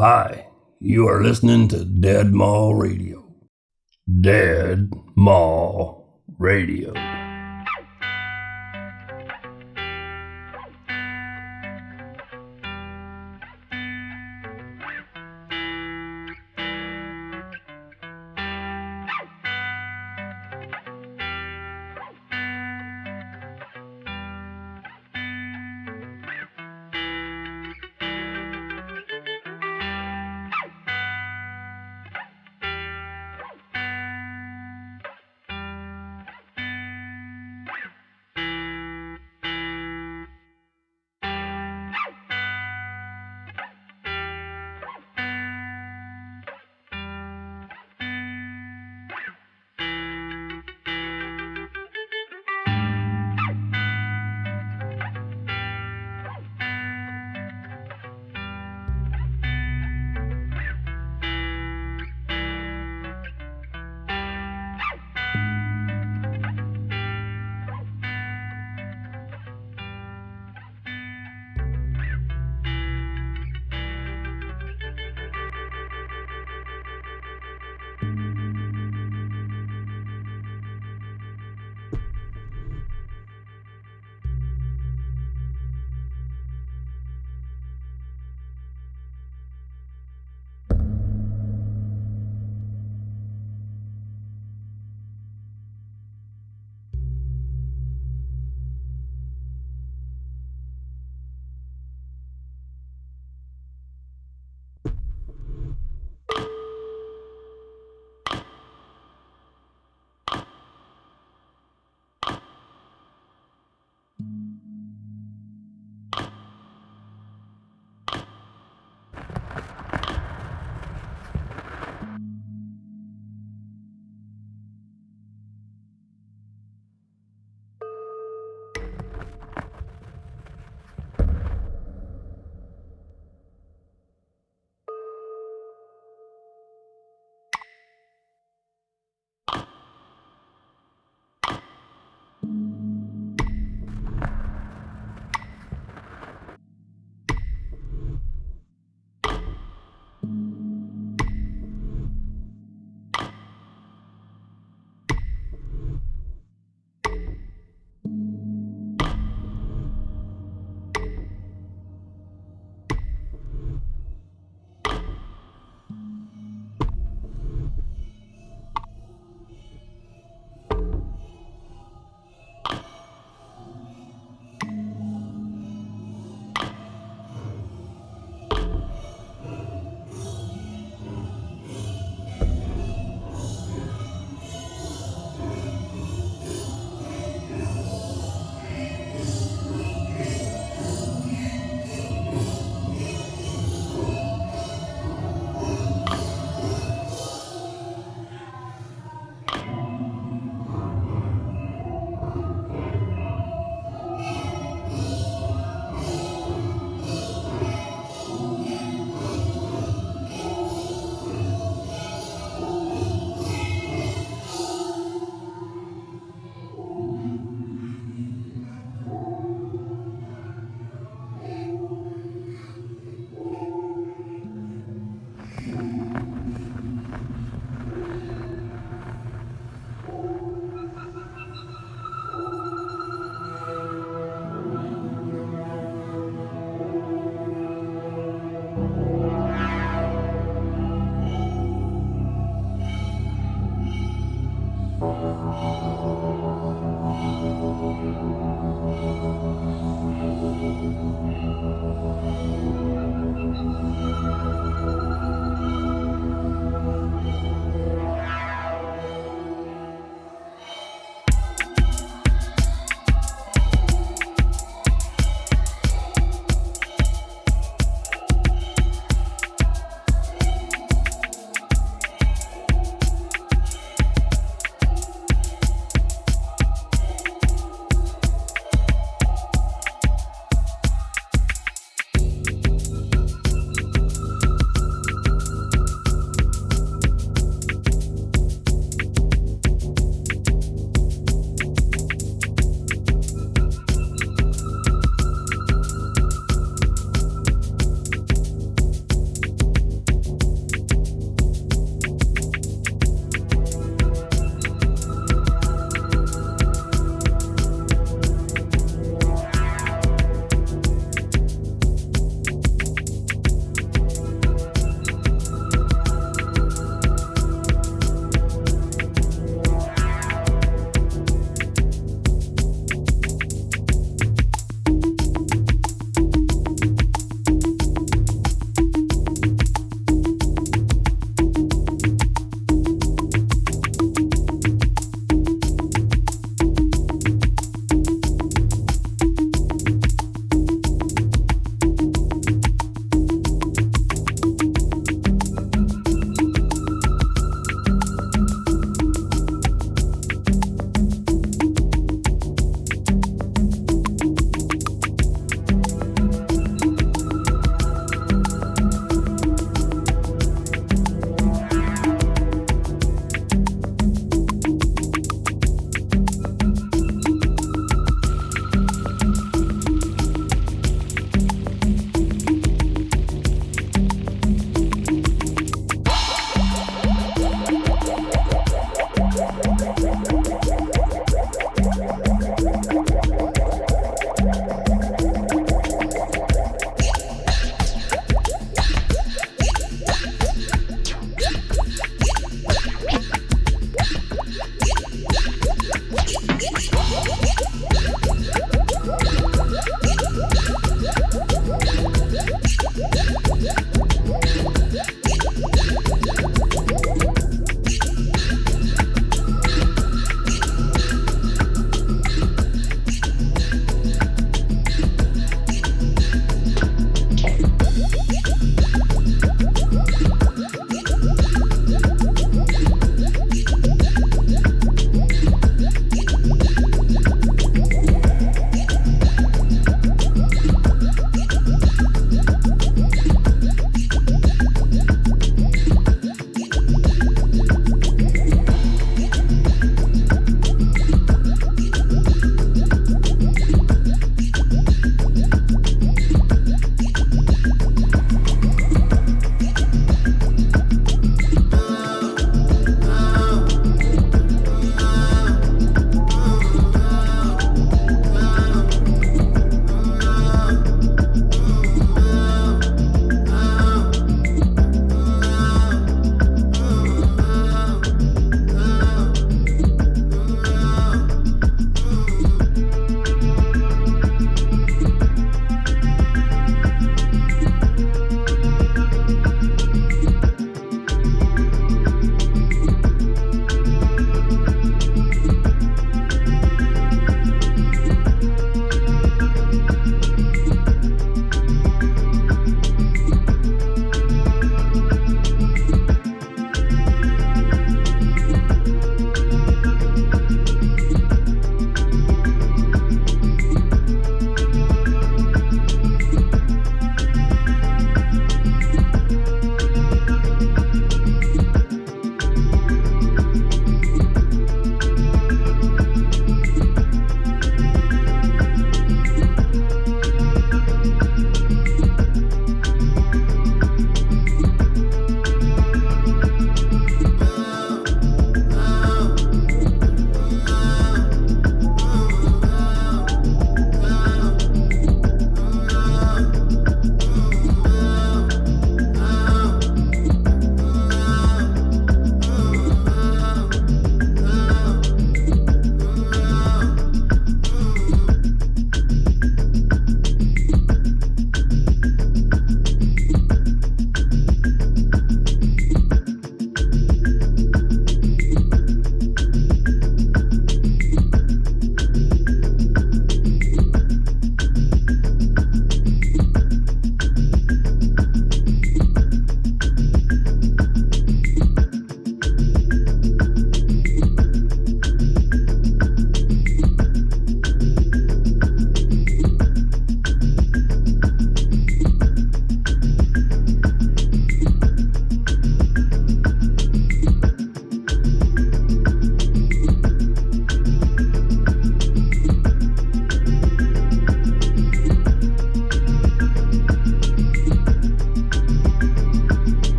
Hi, you are listening to Dead Mall Radio. Dead Mall Radio.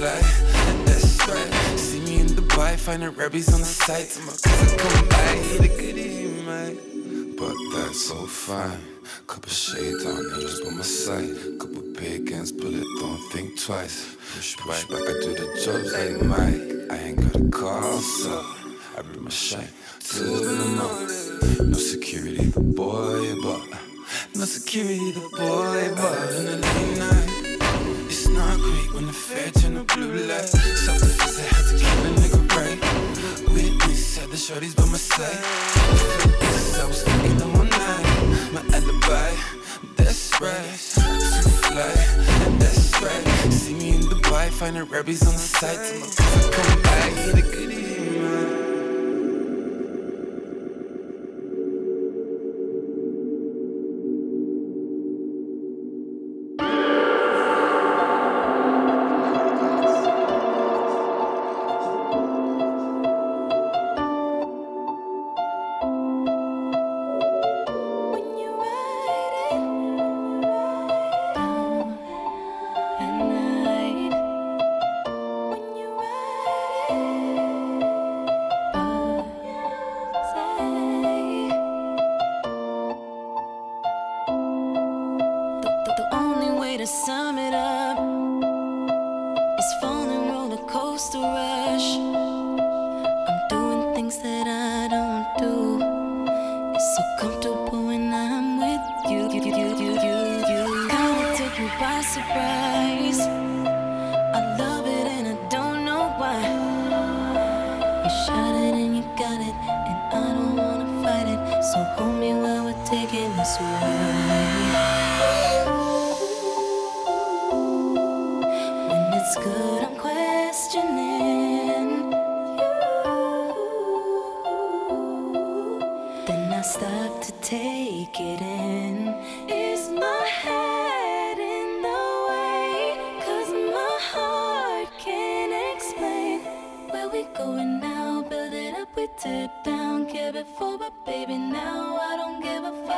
fly, that's right. See me in Dubai, finding rebels on the cause I'm cousin, come by, hit the goodie, mate. But that's so fine. Couple shades on angels by my side. Couple big hands, bullet, don't think twice. Push, push back, I do the jobs like Mike. I ain't got a car, so I bring my shine. to the north. No security, the boy, but. No security, the boy, but. In the late night concrete when the fair turned to blue light. Self defense I had to keep a nigga right. Witness said the shorties by my side. I was thinking the one night, my alibi. That's right, too fly. That's right. See me in Dubai, find the rebbies on the side. Till my come by, hit a goodie, man. me we're taking this ride. When it's good, I'm questioning you. Then I to take it in. Is my head in the my heart can't explain where we're going now. Build it up, we tear down before, but baby, now I don't give a fuck.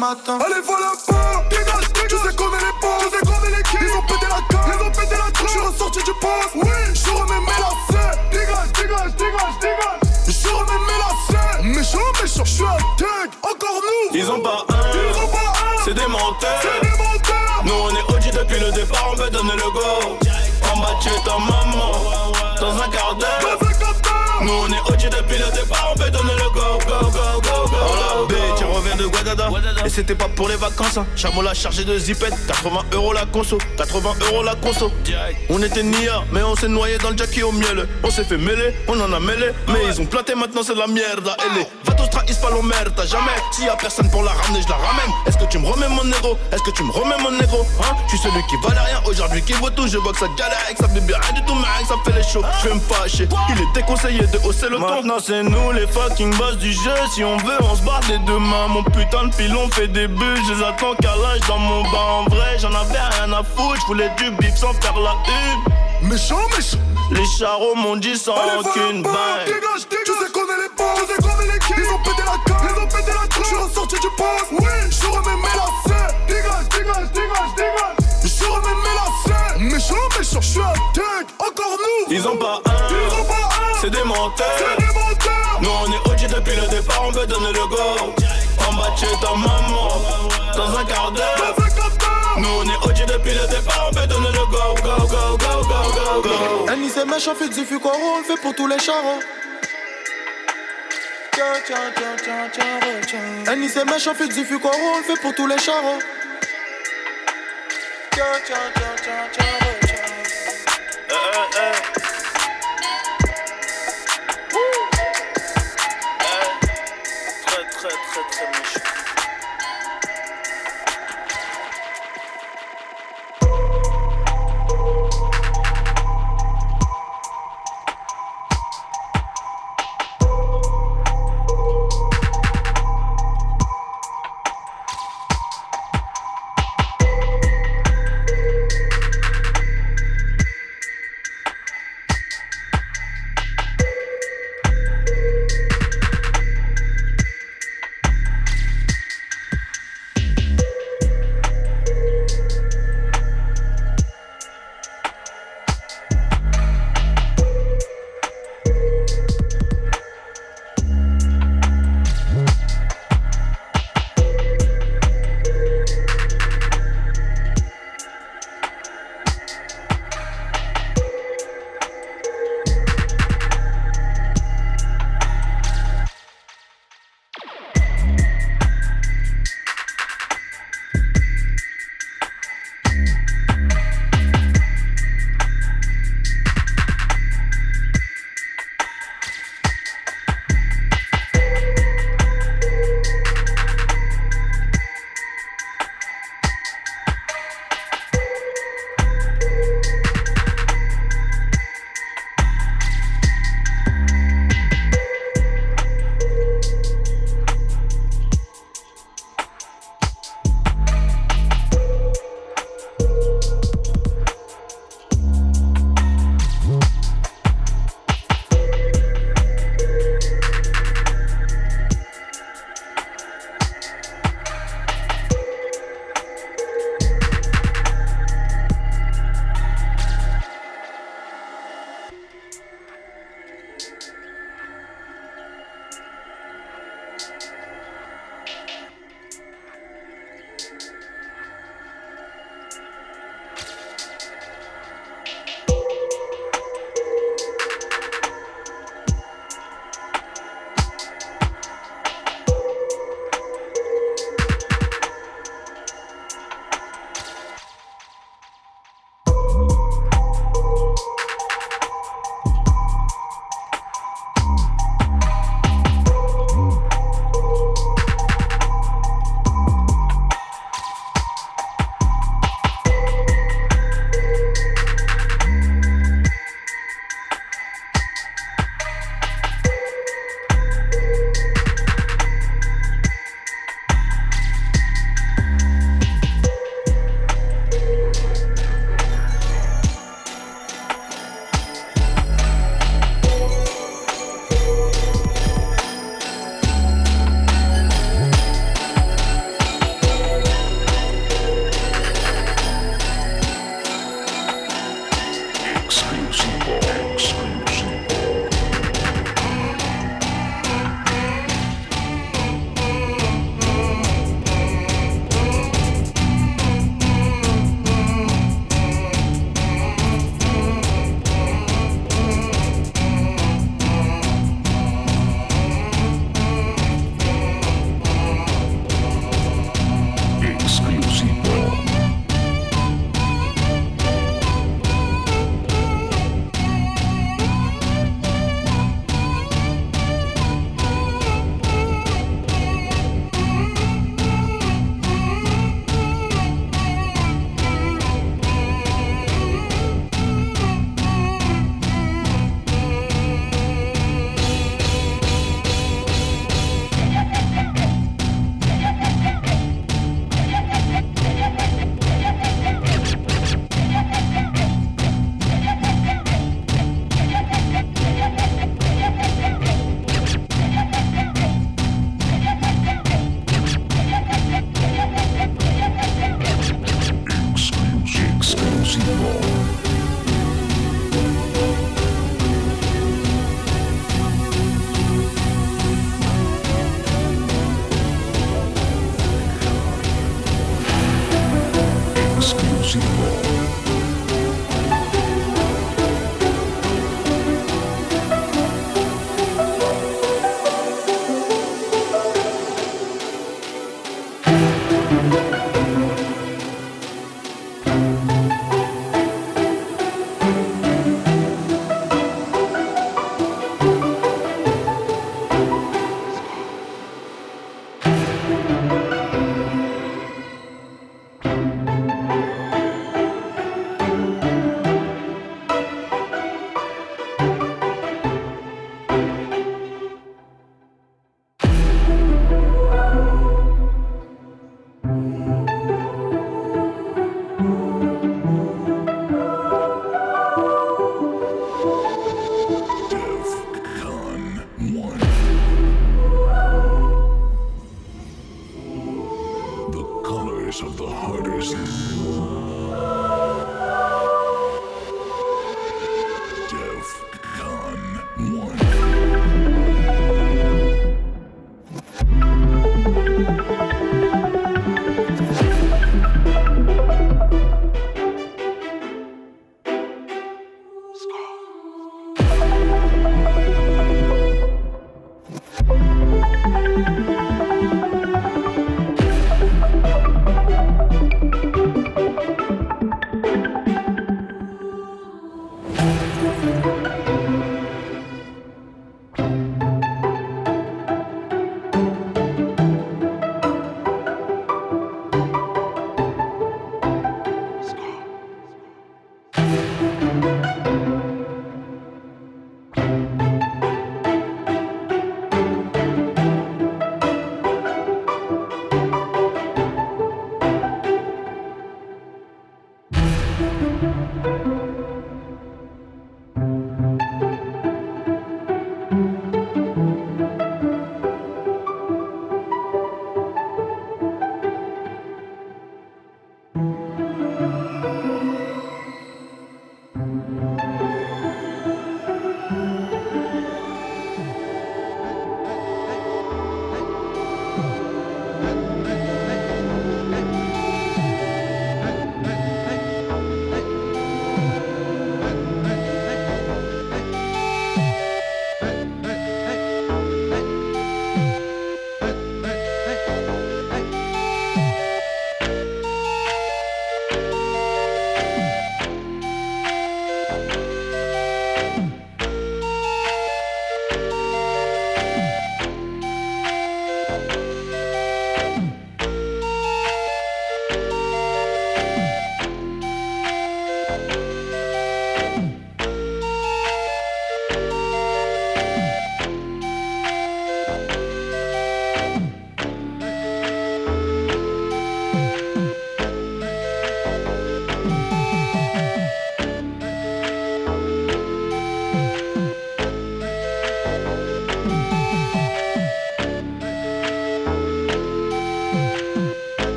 Pétard vacances, hein. Chameau l'a chargé de zipette. 80 euros la conso, 80 euros la conso. On était nia, mais on s'est noyé dans le jackie au miel. On s'est fait mêler, on en a mêlé. Mais ils ont planté maintenant, c'est la merde. Et les vatos trahissent pas l'omerta, jamais. S'il y a personne pour la ramener, je la ramène. Est-ce que tu me remets mon négro Est-ce que tu me remets mon négro Hein? Je suis celui qui valait rien aujourd'hui, qui vaut tout. Je vois que ça galère, que ça bébé rien du tout, mais que ça fait les shows. Je vais me fâcher. Il est déconseillé de hausser le ton. Maintenant, c'est nous les fucking boss du jeu. Si on veut, on se bat les deux mains. Mon putain de pilon fait des buts. Je les attends qu'à l'âge dans mon bain. En vrai, j'en avais rien à foutre. Je voulais du bif sans faire la une. Méchant, méchant. Les charros m'ont dit sans Allez, aucune. Tu sais du poste, oui, je remets mes lacets. Dégage, dégage, dégage, dégage. Je remets mes lacets. Méchant, méchant, je suis un tag, encore nous. Ils ont pas Ils un, ont pas un, c'est des menteurs. c'est des menteurs. Nous on est OG depuis le départ, on peut donner le go. En bas chez ta maman, dans un quart d'heure. Nous on est OG depuis le départ, on peut donner le go, go, go, go, go, go, go. Annie c'est méchant, fait du fuck, on le fait pour tous les charros. Annie c'est méchant, fait du fuck, on le fait pour tous les charros. Tiens, tiens, tiens, tiens, tiens, oh, tiens.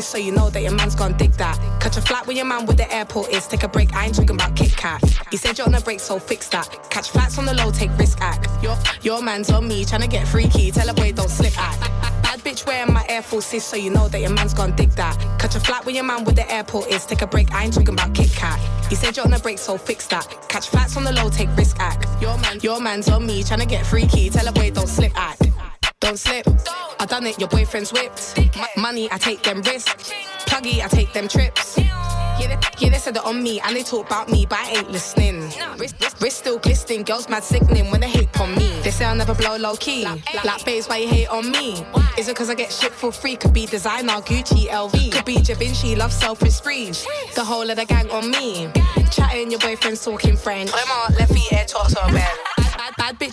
So you know that your man's gonna dig that. Catch a flight with your man with the airport is. Take a break, I ain't talking about Kit Kat. He said you're on a break, so fix that. Catch flats on the low, take risk act. Your, your man's on me, trying to get freaky. Tell a boy don't slip act. Bad bitch wearing my Air Forces, so you know that your man's gonna dig that. Catch a flight with your man with the airport is. Take a break, I ain't talking about Kit Kat. He said you're on a break, so fix that. Catch flats on the low, take risk act. Your man, your man's on me, trying to get freaky. Tell a boy don't slip act. Don't slip. I done it, your boyfriend's whipped. M- money, I take them risks. Pluggy, I take them trips. Yeah they, yeah, they said it on me and they talk about me, but I ain't listening. Wrist, wrist, wrist still glistening, girls mad sickening when they hate on me. They say I'll never blow low key. Like, babes, why you hate on me? Is it cause I get shit for free? Could be designer, Gucci, LV. Could be Da Vinci, love selfish sprees. The whole of the gang on me. Chatting, your boyfriend's talking French. I'm left feet, air bed. Bad, bad bitch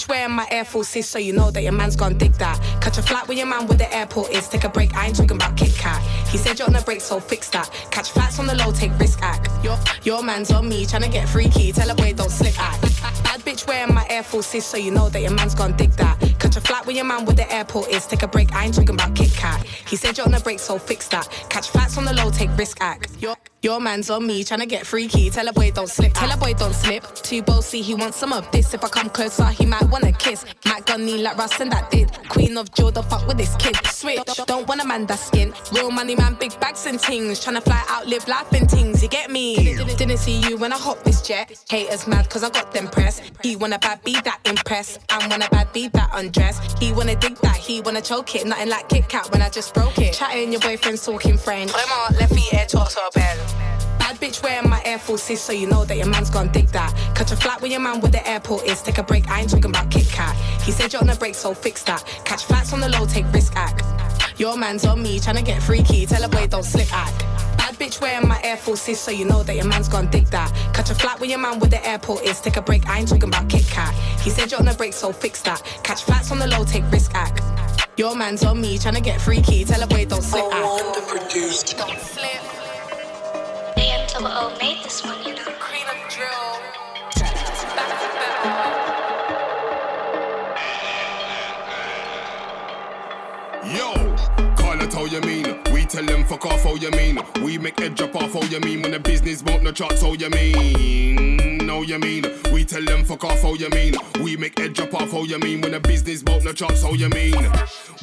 wearing my Air Forces, so you know that your man's gonna dig that. Catch a flight with your man where the airport is. Take a break, I ain't talking about Kit Kat. He said you're on a break, so fix that. Catch flats on the low, take risk act. Your, your man's on me, trying to get freaky. Tell a boy don't slip act. Bad bitch wearing my Air Forces, so you know that your man's gonna dig that. Catch a flight with your man where the airport is. Take a break, I ain't talking about Kit Kat. He said you're on a break, so fix that. Catch flats on the low, take risk act. Your, your man's on me, trying to get freaky. Tell a boy don't slip. Tell a boy don't slip. Too bossy, he wants some of this. If I come closer, he might wanna kiss. Matt Gunny like Russ and that did. Queen of Jordan, fuck with this kid. Switch, don't want a man that skin. Real money man, big bags and things. Tryna fly out, live life and things. You get me? Didn't, see you when I hop this jet. Haters mad cause I got them press. He wanna bad be that impressed. I wanna bad be that undressed. He wanna dig that, he wanna choke it. Nothing like Kit Kat when I just broke it. Chatting, your boyfriend's talking French. I'm left feet, air talks or bed. Bad bitch wearing my Air Force Forces, so you know that your man's gonna dig that. Catch a flight with your man where the airport is. Take a break, I ain't talking about Kit Kat. He said you're on a break, so fix that. Catch flats on the low, take risk act. Your man's on me, tryna get freaky. Tell a boy don't slip act. Bad bitch wearing my Air Forces, so you know that your man's gonna dig that. Catch a flight with your man where the airport is. Take a break, I ain't talking about Kit Kat. He said you're on a break, so fix that. Catch flats on the low, take risk act. Your man's on me, tryna get freaky. Tell a boy don't slip act. Don't slip. AM Double O oh, made this one, you know. Queen of drill. Back to better. Yo, call it how you mean. We tell them fuck off how you mean. We make head drop off how you mean. When the business won't no charts how you mean. Know you mean. We tell them fuck off how you mean. We make head drop off how you mean. When the business won't no charts how you mean.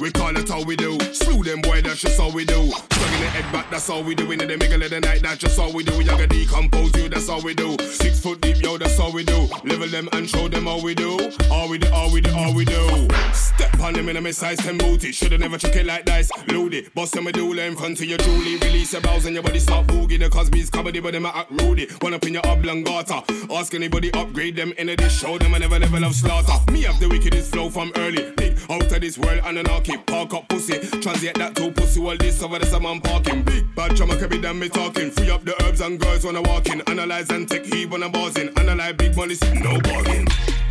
We call it how we do. Screw them boy, that's just how we do. Stugging the head back, that's how we do. In the middle of the night, that's just how we do. You gotta decompose you, that's how we do. Six foot deep, that's how we do. Level them and show them how we do. All we do, all we do, all we do. Step on them in a size 10 booty. Shoulda never chuck it like dice. Load it. Bust them a doula in front of your truly. Release your bows and your body start boogie. The Cosby's comedy, but them a act rudy. One up in your oblongata. Ask anybody, upgrade them in a dish. Show them I never level of slaughter. Me have the wickedest flow from early. Big out of this world and anarchy. Park up pussy. Translate that to pussy. All this over the I'm parking. Big bad drama can be done me talking. Free up the herbs and girls when I walk in. Analyze and take heat when I'm buzzing. Analyze big money, no bargain.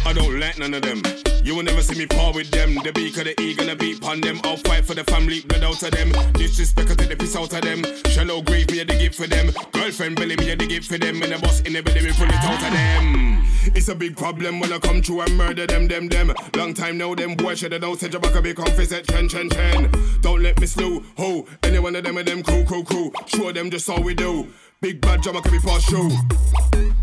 I don't like none of them. You will never see me par with them. The beak of the eagle, the beat pon them. I'll fight for the family, blood out of them. Disrespect, I take the piss out of them. Shallow grave, me a dig it for them. Girlfriend belly, me a dig it for them. And the boss in the belly, me pull it out of them. It's a big problem when I come through and murder them, them, them. Long time now, them boys should have known. Said Jabaka be confess at chen, chen, chen. Don't let me slew, ho. Any one of them of them crew, crew, crew. Show them just how we do. Big bad drama can be past show.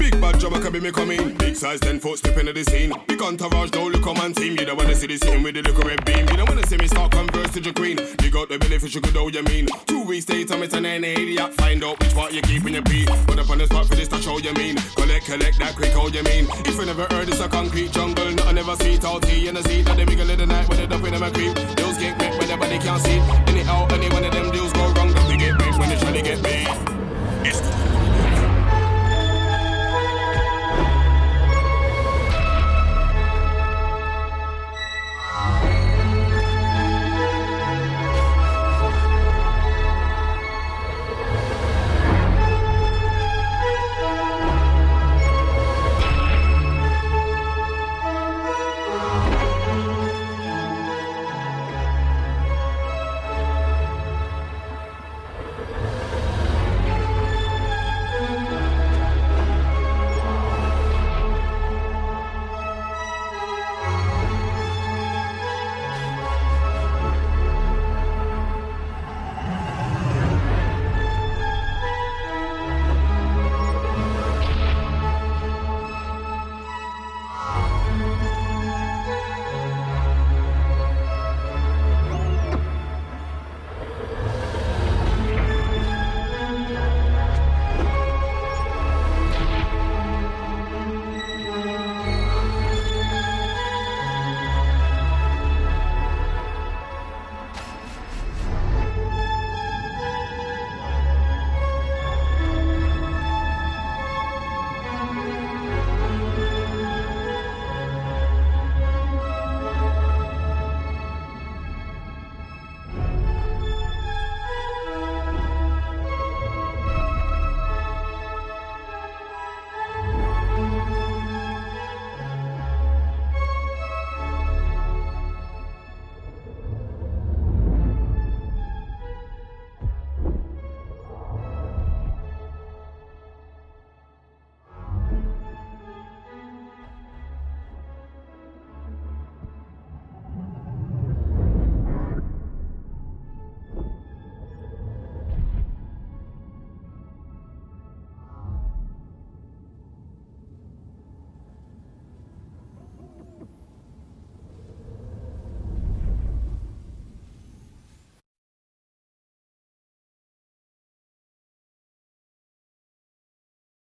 Big bad drummer can be me coming. Big size, ten foot, stepping into the scene. Big entourage, no look on man team. You don't wanna see the sitting with the little red beam. You don't wanna see me start converse to your queen. You got the benefit, you could know oh, you mean. Two weeks later, I'm at an idiot. Find out which part you keep when you beat. Put up on the spot for this, to show you mean. Collect, collect that quick, all you mean. If you never heard, it's a concrete jungle. Nothing ever see tall tea in the seat. That the bigger of the night when they dump in them creep. Deals get met when everybody can't see. Anyhow, any one of them deals go wrong. Don't they get big when they try to get big. It's the